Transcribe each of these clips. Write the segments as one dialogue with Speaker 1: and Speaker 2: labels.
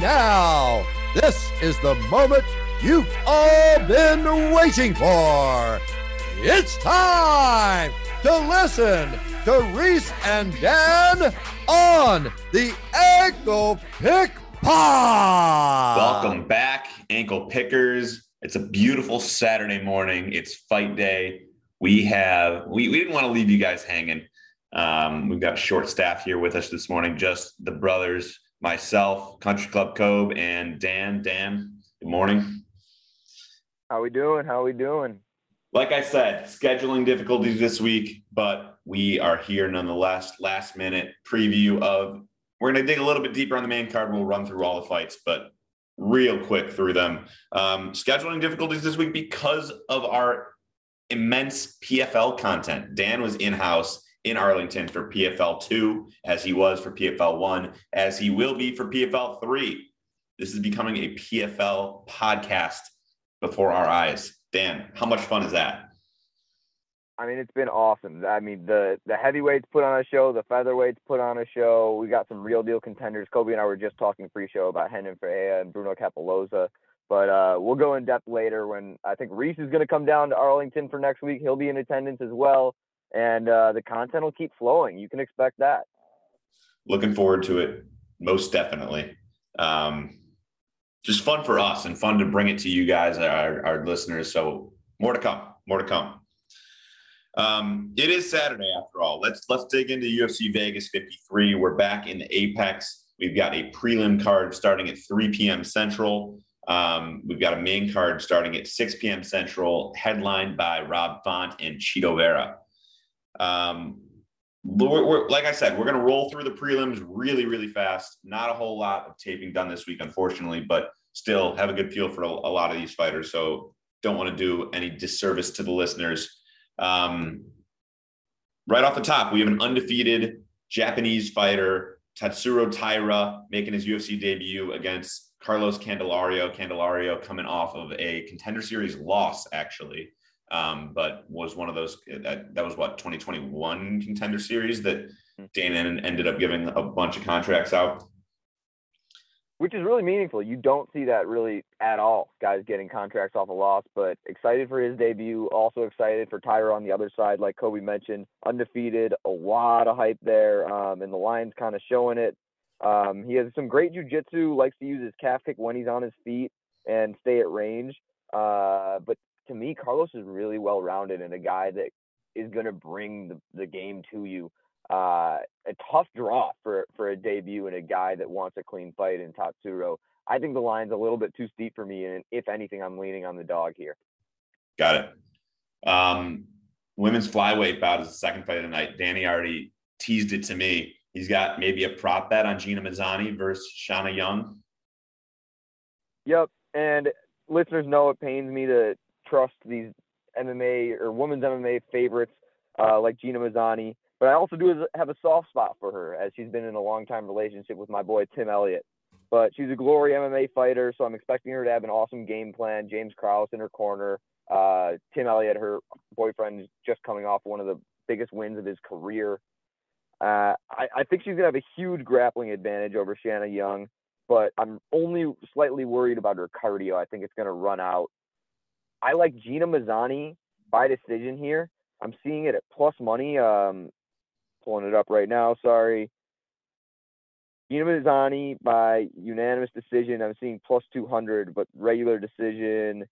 Speaker 1: Now, this is the moment you've all been waiting for. It's time to listen to Reese and Dan on the Ankle Pick Pod.
Speaker 2: Welcome back, ankle pickers. It's a beautiful Saturday morning. It's fight day. We have we, we didn't want to leave you guys hanging. Um, we've got short staff here with us this morning, just the brothers, myself, Country Club Cobe, and Dan. Dan, good morning.
Speaker 3: How we doing? How we doing?
Speaker 2: Like I said, scheduling difficulties this week, but we are here nonetheless. Last minute preview of we're going to dig a little bit deeper on the main card. We'll run through all the fights, but real quick through them. Um, scheduling difficulties this week because of our immense PFL content. Dan was in house in Arlington for PFL 2, as he was for PFL 1, as he will be for PFL 3. This is becoming a PFL podcast before our eyes. Dan, how much fun is that?
Speaker 3: I mean, it's been awesome. I mean, the the heavyweights put on a show, the featherweights put on a show. We got some real deal contenders. Kobe and I were just talking pre-show about Renan Ferreira and Bruno Cappelozza. But uh, we'll go in depth later when I think Reese is going to come down to Arlington for next week. He'll be in attendance as well, and uh, the content will keep flowing. You can expect that.
Speaker 2: Looking forward to it, most definitely. Um, just fun for us and fun to bring it to you guys, our, our listeners. So more to come. More to come. Um, it is Saturday after all. Let's let's dig into UFC Vegas 53. We're back in the Apex. We've got a prelim card starting at 3 p.m. Central. Um, we've got a main card starting at 6 p.m. Central, headlined by Rob Font and Chito Vera. Um, we're, we're, like I said, we're going to roll through the prelims really, really fast. Not a whole lot of taping done this week, unfortunately, but still have a good feel for a, a lot of these fighters. So don't want to do any disservice to the listeners. Um, right off the top, we have an undefeated Japanese fighter, Tatsuro Taira, making his UFC debut against Carlos Candelario. Candelario coming off of a contender series loss, actually, um, but was one of those that, that was what 2021 contender series that hmm. Dana ended up giving a bunch of contracts out
Speaker 3: which is really meaningful. You don't see that really at all, guys getting contracts off a loss, but excited for his debut. Also excited for Taira on the other side, like Kobe mentioned, undefeated, a lot of hype there, um, and the line's kind of showing it. Um, he has some great jujitsu, likes to use his calf kick when he's on his feet and stay at range. Uh, but to me, Carlos is really well rounded and a guy that is going to bring the, the game to you uh, a tough draw for for a debut and a guy that wants a clean fight in Tatsuro. I think the line's a little bit too steep for me, and if anything, I'm leaning on the dog here.
Speaker 2: Got it. Um, women's flyweight bout is the second fight of the night. Danny already teased it to me. He's got maybe a prop bet on Gina Mazany versus Shanna Young.
Speaker 3: Yep, and listeners know it pains me to trust these MMA or women's MMA favorites uh, like Gina Mazany. But I also do have a soft spot for her as she's been in a long time relationship with my boy Tim Elliott. But she's a glory MMA fighter, so I'm expecting her to have an awesome game plan. James Krause in her corner. Uh, Tim Elliott, her boyfriend, just coming off one of the biggest wins of his career. Uh, I, I, think she's gonna have a huge grappling advantage over Shanna Young, but I'm only slightly worried about her cardio. I think it's gonna run out. I like Gina Mazany by decision here. I'm seeing it at plus money. Um, pulling it up right now. Sorry. Gina Mazany by unanimous decision. I'm seeing plus 200, but regular decision.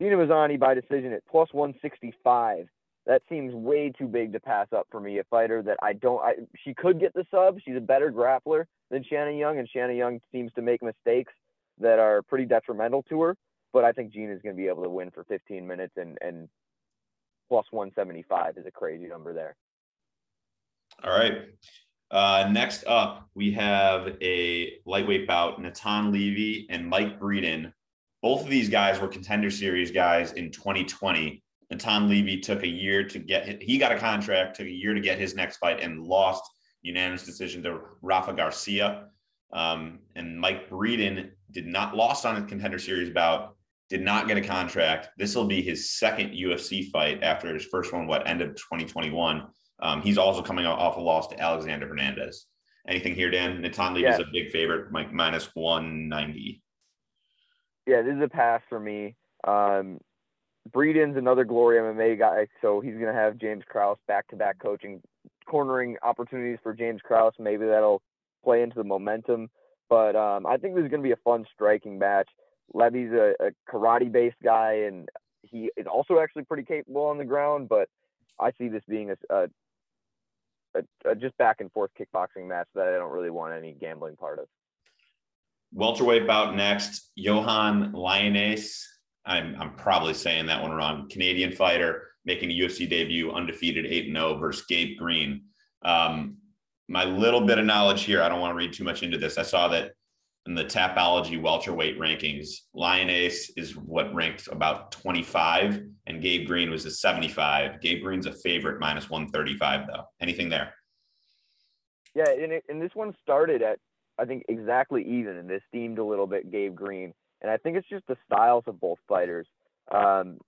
Speaker 3: Gina Mazany by decision at plus 165. That seems way too big to pass up for me. A fighter that I don't. I, she could get the sub. She's a better grappler than Shannon Young, and Shannon Young seems to make mistakes that are pretty detrimental to her. But I think Gene is going to be able to win for 15 minutes, and and plus 175 is a crazy number there.
Speaker 2: All right. Uh, next up, we have a lightweight bout, Natan Levy and Mike Breeden. Both of these guys were contender series guys in 2020. Natan Levy took a year to get, he got a contract, took a year to get his next fight and lost unanimous decision to Rafa Garcia. Um, and Mike Breeden did not, lost on a contender series bout, did not get a contract. This will be his second UFC fight after his first one, what, end of 2021. Um, he's also coming off a loss to Alexander Hernandez. Anything here, Dan? Natan Levy yeah. is a big favorite, like minus 190.
Speaker 3: Yeah, this is a pass for me. Um, Breeden's another Glory MMA guy, so he's going to have James Krause back to back coaching, cornering opportunities for James Krause. Maybe that'll play into the momentum. But um, I think this is going to be a fun striking match. Levy's a, a karate based guy, and he is also actually pretty capable on the ground. But I see this being a, a a, just back and forth kickboxing match that I don't really want any gambling part of.
Speaker 2: Welterweight bout next, Yohan Lainez. I'm, I'm probably saying that one wrong. Canadian fighter making a UFC debut, undefeated 8 0 versus Gabe Green. Um, my little bit of knowledge here, I don't want to read too much into this. I saw that in the Tapology welterweight rankings, Lainez is what ranked about 25, and Gabe Green was a 75. Gabe Green's a favorite, minus 135, though. Anything there?
Speaker 3: Yeah, and, it, and this one started at, I think, exactly even, and this steamed a little bit Gabe Green. And I think it's just the styles of both fighters. Um,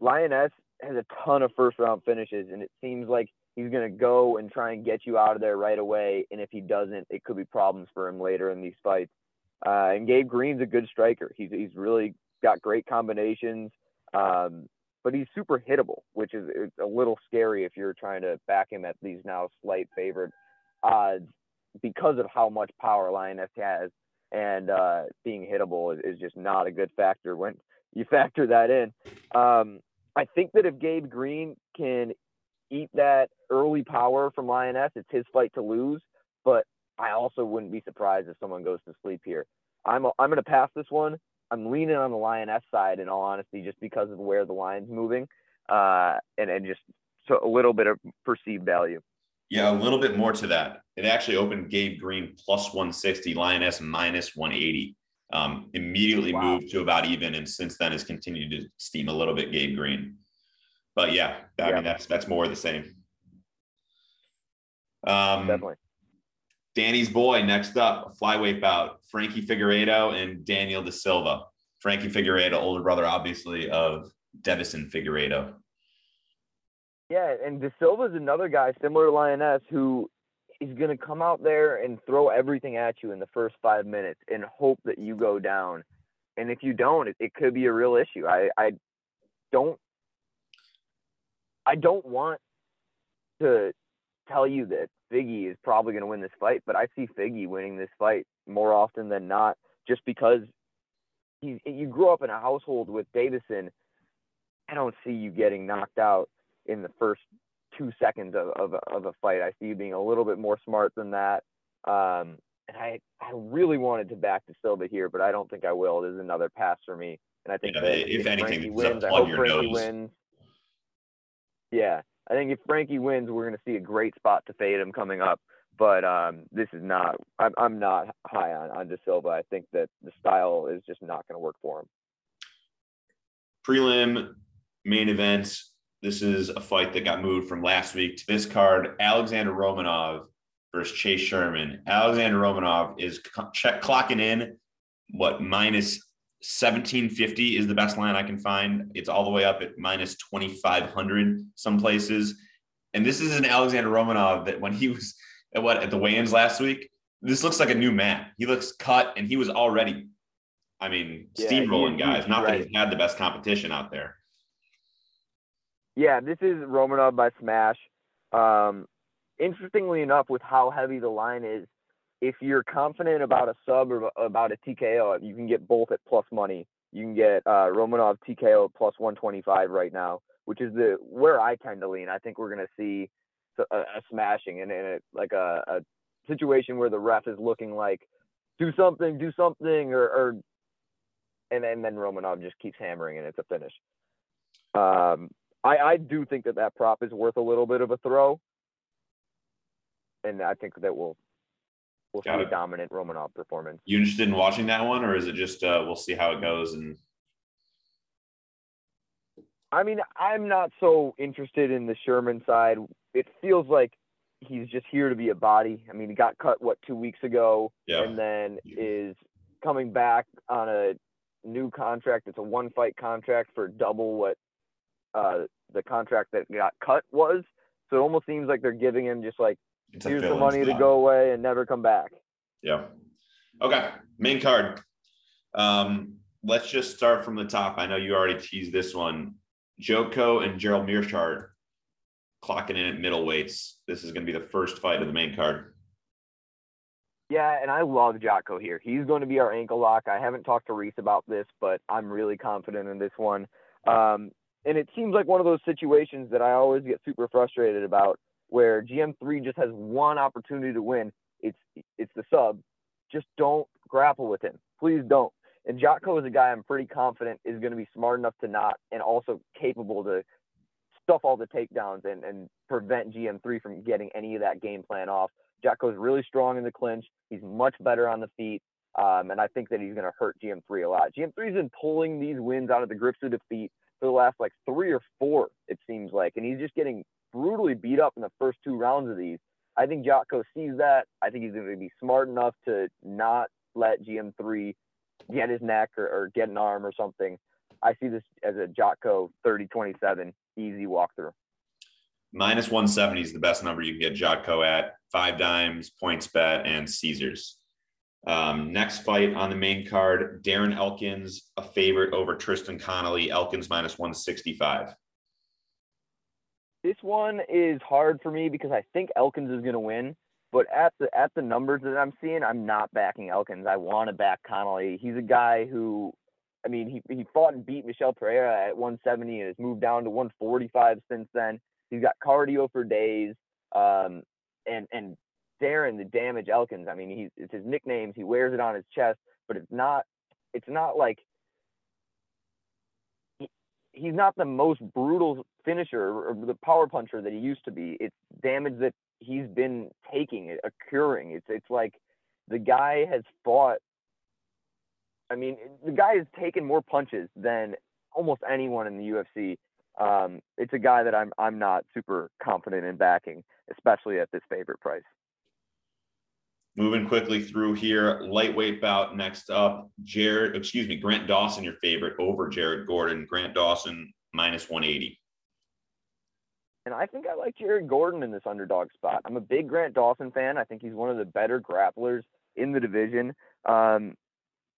Speaker 3: Lainez has a ton of first round finishes, and it seems like he's going to go and try and get you out of there right away. And if he doesn't, it could be problems for him later in these fights. Uh, and Gabe Green's a good striker. He's he's really got great combinations, um, but he's super hittable, which is a little scary if you're trying to back him at these now slight favorite odds because of how much power Lainez has, and uh, being hittable is, is, just not a good factor when you factor that in. Um, I think that if Gabe Green can eat that early power from Lainez, it's his fight to lose. But I also wouldn't be surprised if someone goes to sleep here. I'm a, I'm going to pass this one. I'm leaning on the Lainez side in all honesty, just because of where the line's moving, uh, and and just so a little bit of perceived value.
Speaker 2: Yeah, a little bit more to that. It actually opened Gabe Green plus 160, Lainez minus 180. Um, immediately wow. moved to about even, and since then has continued to steam a little bit. Gabe Green, but yeah, I yeah. mean that's that's more the same. Um,
Speaker 3: Definitely.
Speaker 2: Danny's boy next up, flyweight bout, Frankie Figueiredo and Daniel Da Silva. Frankie Figueiredo, older brother, obviously, of Deiveson Figueiredo.
Speaker 3: Yeah, and Da Silva is another guy similar to Lainez who is going to come out there and throw everything at you in the first five minutes and hope that you go down. And if you don't, it, it could be a real issue. I, I don't, I don't want to tell you that Figgy is probably going to win this fight, but I see Figgy winning this fight more often than not, just because he, you grew up in a household with Deiveson. I don't see you getting knocked out in the first two seconds of, of, a, of a fight. I see you being a little bit more smart than that. Um, and I, I really wanted to back Da Silva here, but I don't think I will. This is another pass for me. And I think
Speaker 2: yeah, if, if anything, Frankie wins, I hope Frankie nose. wins.
Speaker 3: Yeah, I think if Frankie wins, we're going to see a great spot to fade him coming up. But um, this is not. I'm, I'm not high on on Da Silva. I think that the style is just not going to work for him.
Speaker 2: Prelim main events. This is a fight that got moved from last week to this card. Alexander Romanov versus Chase Sherman. Alexander Romanov is clocking in what minus 1750 is the best line I can find. It's all the way up at minus 2500 some places. And this is an Alexander Romanov that when he was at what at the weigh-ins last week, this looks like a new man. He looks cut and he was already, I mean, yeah, steamrolling guys. Not right. that he had the best competition out there.
Speaker 3: Yeah, this is Romanov by Smash. Um, interestingly enough, with how heavy the line is, if you're confident about a sub or about a TKO, you can get both at plus money. You can get uh, Romanov TKO plus 125 right now, which is the where I tend to lean. I think we're going to see a, a smashing and, and a, like a, a situation where the ref is looking like do something, do something, or, or and, and then Romanov just keeps hammering and it's a finish. Um, I, I do think that that prop is worth a little bit of a throw, and I think that we'll we'll
Speaker 2: Got
Speaker 3: see
Speaker 2: it.
Speaker 3: a dominant Romanov performance.
Speaker 2: You interested in watching that one, or is it just uh, we'll see how it goes? And
Speaker 3: I mean, I'm not so interested in the Sherman side. It feels like he's just here to be a body. I mean, he got cut what two weeks ago,
Speaker 2: yeah,
Speaker 3: and then is coming back on a new contract. It's a one fight contract for double what uh, the contract that got cut was. So it almost seems like they're giving him just like here's the money to go away and never come back.
Speaker 2: Yeah. Okay. Main card. Um, let's just start from the top. I know you already teased this one. Joko and Gerald Meerschaert clocking in at middleweights. This is going to be the first fight of the main card.
Speaker 3: Yeah, and I love Jocko here. He's going to be our ankle lock. I haven't talked to Reese about this, but I'm really confident in this one. Um, and it seems like one of those situations that I always get super frustrated about, where GM3 just has one opportunity to win. It's it's the sub. Just don't grapple with him. Please don't. And Jocko is a guy I'm pretty confident is going to be smart enough to not, and also capable to stuff all the takedowns and, and prevent GM3 from getting any of that game plan off. Jocko's really strong in the clinch. He's much better on the feet. Um, and I think that he's going to hurt GM3 a lot. GM3's been pulling these wins out of the grips of defeat for the last like three or four, it seems like. And he's just getting brutally beat up in the first two rounds of these. I think Jocko sees that. I think he's going to be smart enough to not let GM3 get his neck or, or get an arm or something. I see this as a Jocko 30 27 easy walkthrough.
Speaker 2: Minus 170 is the best number you can get Jocko at. Five dimes, PointsBet, and Caesars. Um, next fight on the main card Darren Elkins, a favorite over Tristan Connolly. Elkins minus 165.
Speaker 3: This one is hard for me because I think Elkins is going to win. But at the at the numbers that I'm seeing, I'm not backing Elkins. I want to back Connolly. He's a guy who, I mean, he he fought and beat Michel Pereira at 170 and has moved down to 145 since then. He's got cardio for days. Um, and and Darren, the damage Elkins. I mean, he's it's his nicknames. He wears it on his chest, but it's not it's not like he's not the most brutal finisher or the power puncher that he used to be. It's damage that he's been taking, occurring. It's it's like the guy has fought. I mean, the guy has taken more punches than almost anyone in the UFC. Um, it's a guy that I'm I'm not super confident in backing, especially at this favorite price.
Speaker 2: Moving quickly through here, lightweight bout next up. Jared, excuse me, Grant Dawson, your favorite over Jared Gordon. Grant Dawson minus 180.
Speaker 3: And I think I like Jared Gordon in this underdog spot. I'm a big Grant Dawson fan. I think he's one of the better grapplers in the division. Um,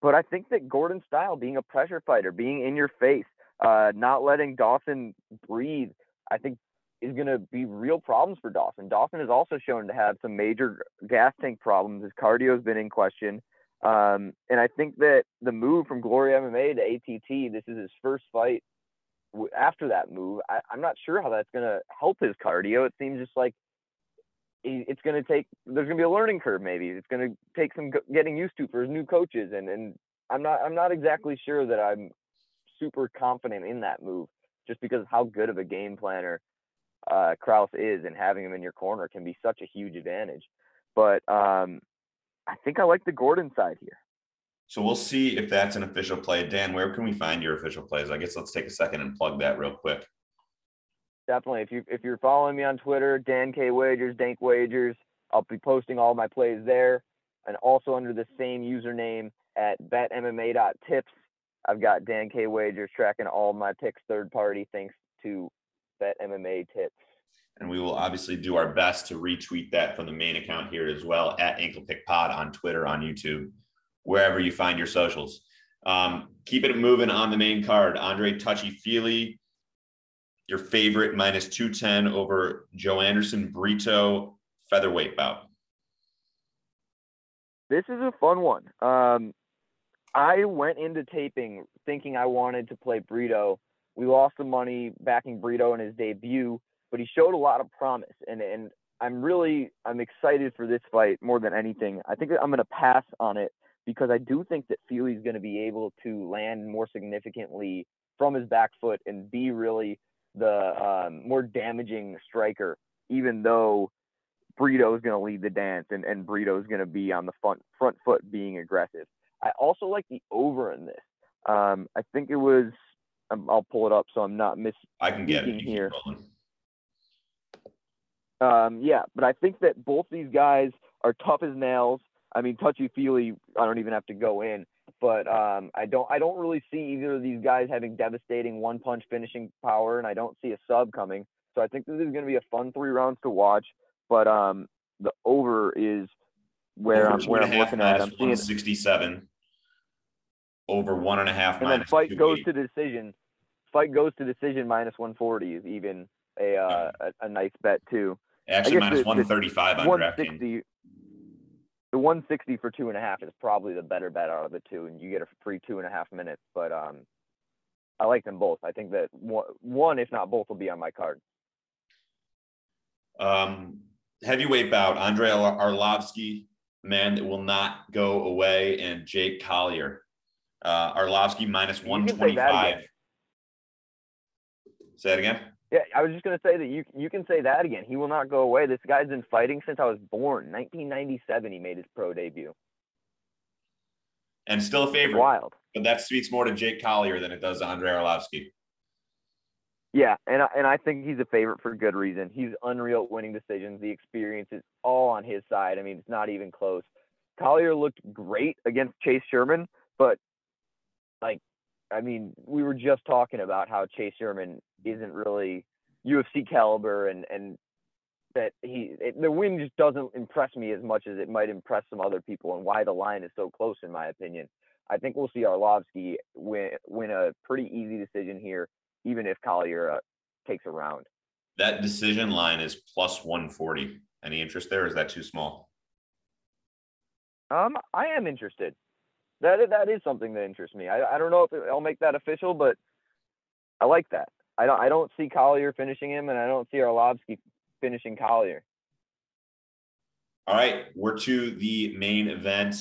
Speaker 3: but I think that Gordon's style, being a pressure fighter, being in your face, uh, not letting Dawson breathe, I think is going to be real problems for Dawson. Dawson is also shown to have some major gas tank problems. His cardio has been in question. Um, and I think that the move from Glory MMA to ATT, this is his first fight after that move. I, I'm not sure how that's going to help his cardio. It seems just like it's going to take, there's going to be a learning curve maybe. It's going to take some getting used to for his new coaches. And, and I'm not, I'm not exactly sure that I'm super confident in that move just because of how good of a game planner uh, Krause is and having him in your corner can be such a huge advantage. But um, I think I like the Gordon side here.
Speaker 2: So we'll see if that's an official play. Dan, where can we find your official plays? I guess let's take a second and plug that real quick.
Speaker 3: Definitely, if you if you're following me on Twitter, Dan K Wagers, Dank Wagers, I'll be posting all my plays there, and also under the same username at betmma.tips. I've got Dan K Wagers tracking all my picks third party thanks to Bet MMA Tips.
Speaker 2: And we will obviously do our best to retweet that from the main account here as well at Ankle Pick Pod on Twitter, on YouTube, wherever you find your socials. Um, keep it moving on the main card. Andre Touchy Fili, your favorite minus 210 over Joanderson Brito featherweight bout.
Speaker 3: This is a fun one. Um, I went into taping thinking I wanted to play Brito. We lost the money backing Brito in his debut, but he showed a lot of promise, and and I'm really I'm excited for this fight more than anything. I think I'm going to pass on it because I do think that Fili's going to be able to land more significantly from his back foot and be really the um, more damaging striker, even though Brito is going to lead the dance and, and Brito is going to be on the front front foot being aggressive. I also like the over in this. Um, I think it was. I'll pull it up so I'm not miss.
Speaker 2: I can get it
Speaker 3: here. Um, yeah, but I think that both these guys are tough as nails. I mean, touchy feely. I don't even have to go in, but um, I don't. I don't really see either of these guys having devastating one punch finishing power, and I don't see a sub coming. So I think this is going to be a fun three rounds to watch. But um, the over is where I'm where I'm looking at. I'm seeing
Speaker 2: 67 over one and a half.
Speaker 3: And then fight goes to decision. Fight goes to decision minus 140 is even a uh, a, a nice bet too.
Speaker 2: Actually, minus 135 on 160,
Speaker 3: The 160 for two and a half is probably the better bet out of the two, and you get a free two and a half minutes. But um, I like them both. I think that one, if not both, will be on my card.
Speaker 2: Um, heavyweight bout: Andrei Arlovsky, man that will not go away, and Jake Collier. Uh, Arlovsky minus 125. Say, say that again.
Speaker 3: Yeah, I was just gonna say that you you can say that again. He will not go away. This guy's been fighting since I was born. 1997, he made his pro debut.
Speaker 2: And still a favorite.
Speaker 3: Wild.
Speaker 2: But that speaks more to Jake Collier than it does Andre Arlovsky.
Speaker 3: Yeah, and I, and I think he's a favorite for good reason. He's unreal at winning decisions. The experience is all on his side. I mean, it's not even close. Collier looked great against Chase Sherman, but like I mean, we were just talking about how Chase Sherman isn't really UFC caliber and and that he it, the win just doesn't impress me as much as it might impress some other people and why the line is so close in my opinion. I think we'll see Arlovsky win win a pretty easy decision here, even if Collier uh, takes a round.
Speaker 2: That decision line is plus 140. Any interest there? is that too small?
Speaker 3: Um, I am interested that that is something that interests me. I, I don't know if I'll make that official, but I like that. I don't I don't see Collier finishing him, and I don't see Arlovsky finishing Collier.
Speaker 2: All right, we're to the main event,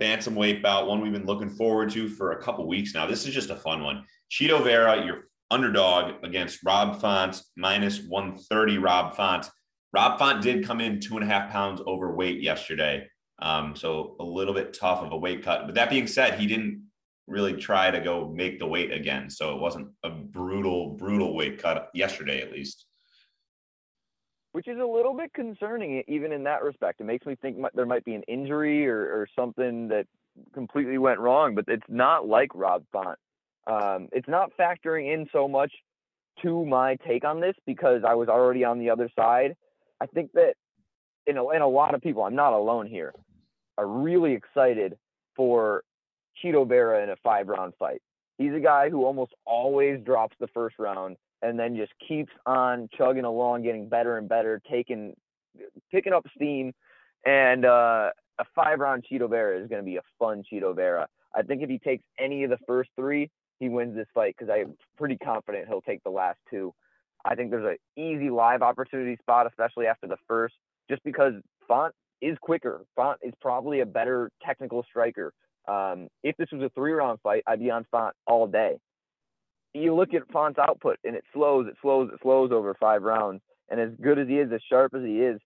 Speaker 2: bantamweight bout, one we've been looking forward to for a couple weeks now. This is just a fun one. Chito Vera, your underdog against Rob Font, minus 130 Rob Font. Rob Font did come in two and a half pounds overweight yesterday. Um, so a little bit tough of a weight cut. But that being said, he didn't really try to go make the weight again. So it wasn't a brutal, brutal weight cut yesterday, at least.
Speaker 3: Which is a little bit concerning, even in that respect. It makes me think there might be an injury or, or something that completely went wrong, but it's not like Rob Font. Um, it's not factoring in so much to my take on this because I was already on the other side. I think that, you know, and a lot of people, I'm not alone here are really excited for Chito Vera in a five round fight. He's a guy who almost always drops the first round and then just keeps on chugging along, getting better and better, taking picking up steam. And uh, a five round Chito Vera is going to be a fun Chito Vera. I think if he takes any of the first three, he wins this fight because I'm pretty confident he'll take the last two. I think there's an easy live opportunity spot, especially after the first, just because Font is quicker. Font is probably a better technical striker. Um, if this was a three round fight, I'd be on Font all day. You look at Font's output and it slows, it slows, it slows over five rounds. And as good as he is, as sharp as he is,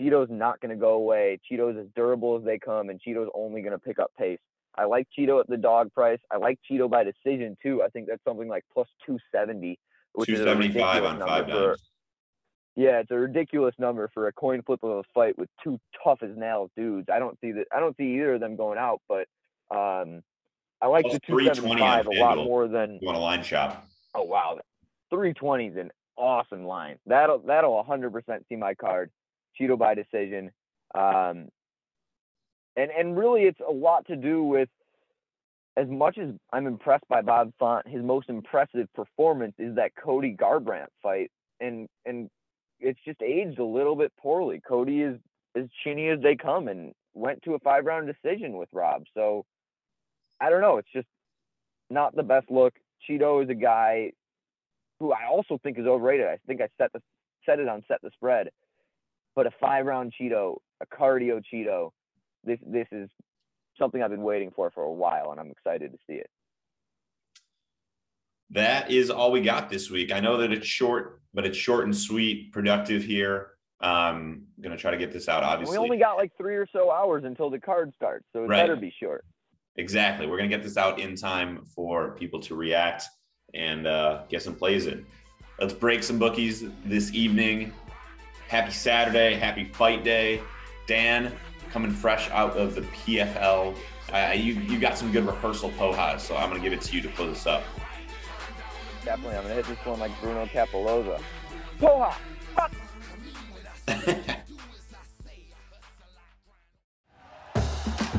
Speaker 3: Chito's not going to go away. Chito's as durable as they come, and Chito's only going to pick up pace. I like Chito at the dog price. I like Chito by decision too. I think that's something like plus 270, which is a ridiculous on five number. Yeah, it's a ridiculous number for a coin flip of a fight with two tough as nails dudes. I don't see that. I don't see either of them going out, but um, I like Plus the two seventy five a lot more than
Speaker 2: you want a line shop.
Speaker 3: Oh wow, three twenty is an awesome line. That'll that'll hundred percent see my card. Chito by decision, um, and and really it's a lot to do with as much as I'm impressed by Bob Font, his most impressive performance is that Cody Garbrandt fight, and and it's just aged a little bit poorly. Cody is as chinny as they come, and went to a five round decision with Rob. So I don't know. It's just not the best look. Chito is a guy who I also think is overrated. I think I set the set it on set the spread, but a five round Chito, a cardio Chito, this this is something I've been waiting for for a while, and I'm excited to see it.
Speaker 2: That is all we got this week. I know that it's short, but it's short and sweet, productive here. Um, I'm gonna try to get this out. Obviously,
Speaker 3: we only got like three or so hours until the card starts, so it
Speaker 2: Right.
Speaker 3: better be short.
Speaker 2: Exactly. We're gonna get this out in time for people to react and uh, get some plays in. Let's break some bookies this evening. Happy Saturday, happy fight day. Dan, coming fresh out of the PFL. Uh, you you got some good rehearsal pohas, so I'm gonna give it to you to close this up.
Speaker 3: Definitely, I'm gonna hit this one like Bruno Cappelozza. Poha!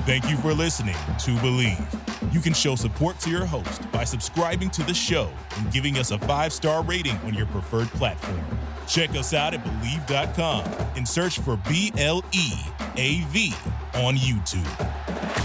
Speaker 4: Thank you for listening to Bleav. You can show support to your host by subscribing to the show and giving us a five star rating on your preferred platform. Check us out at Bleav.com and search for B L E A V on YouTube.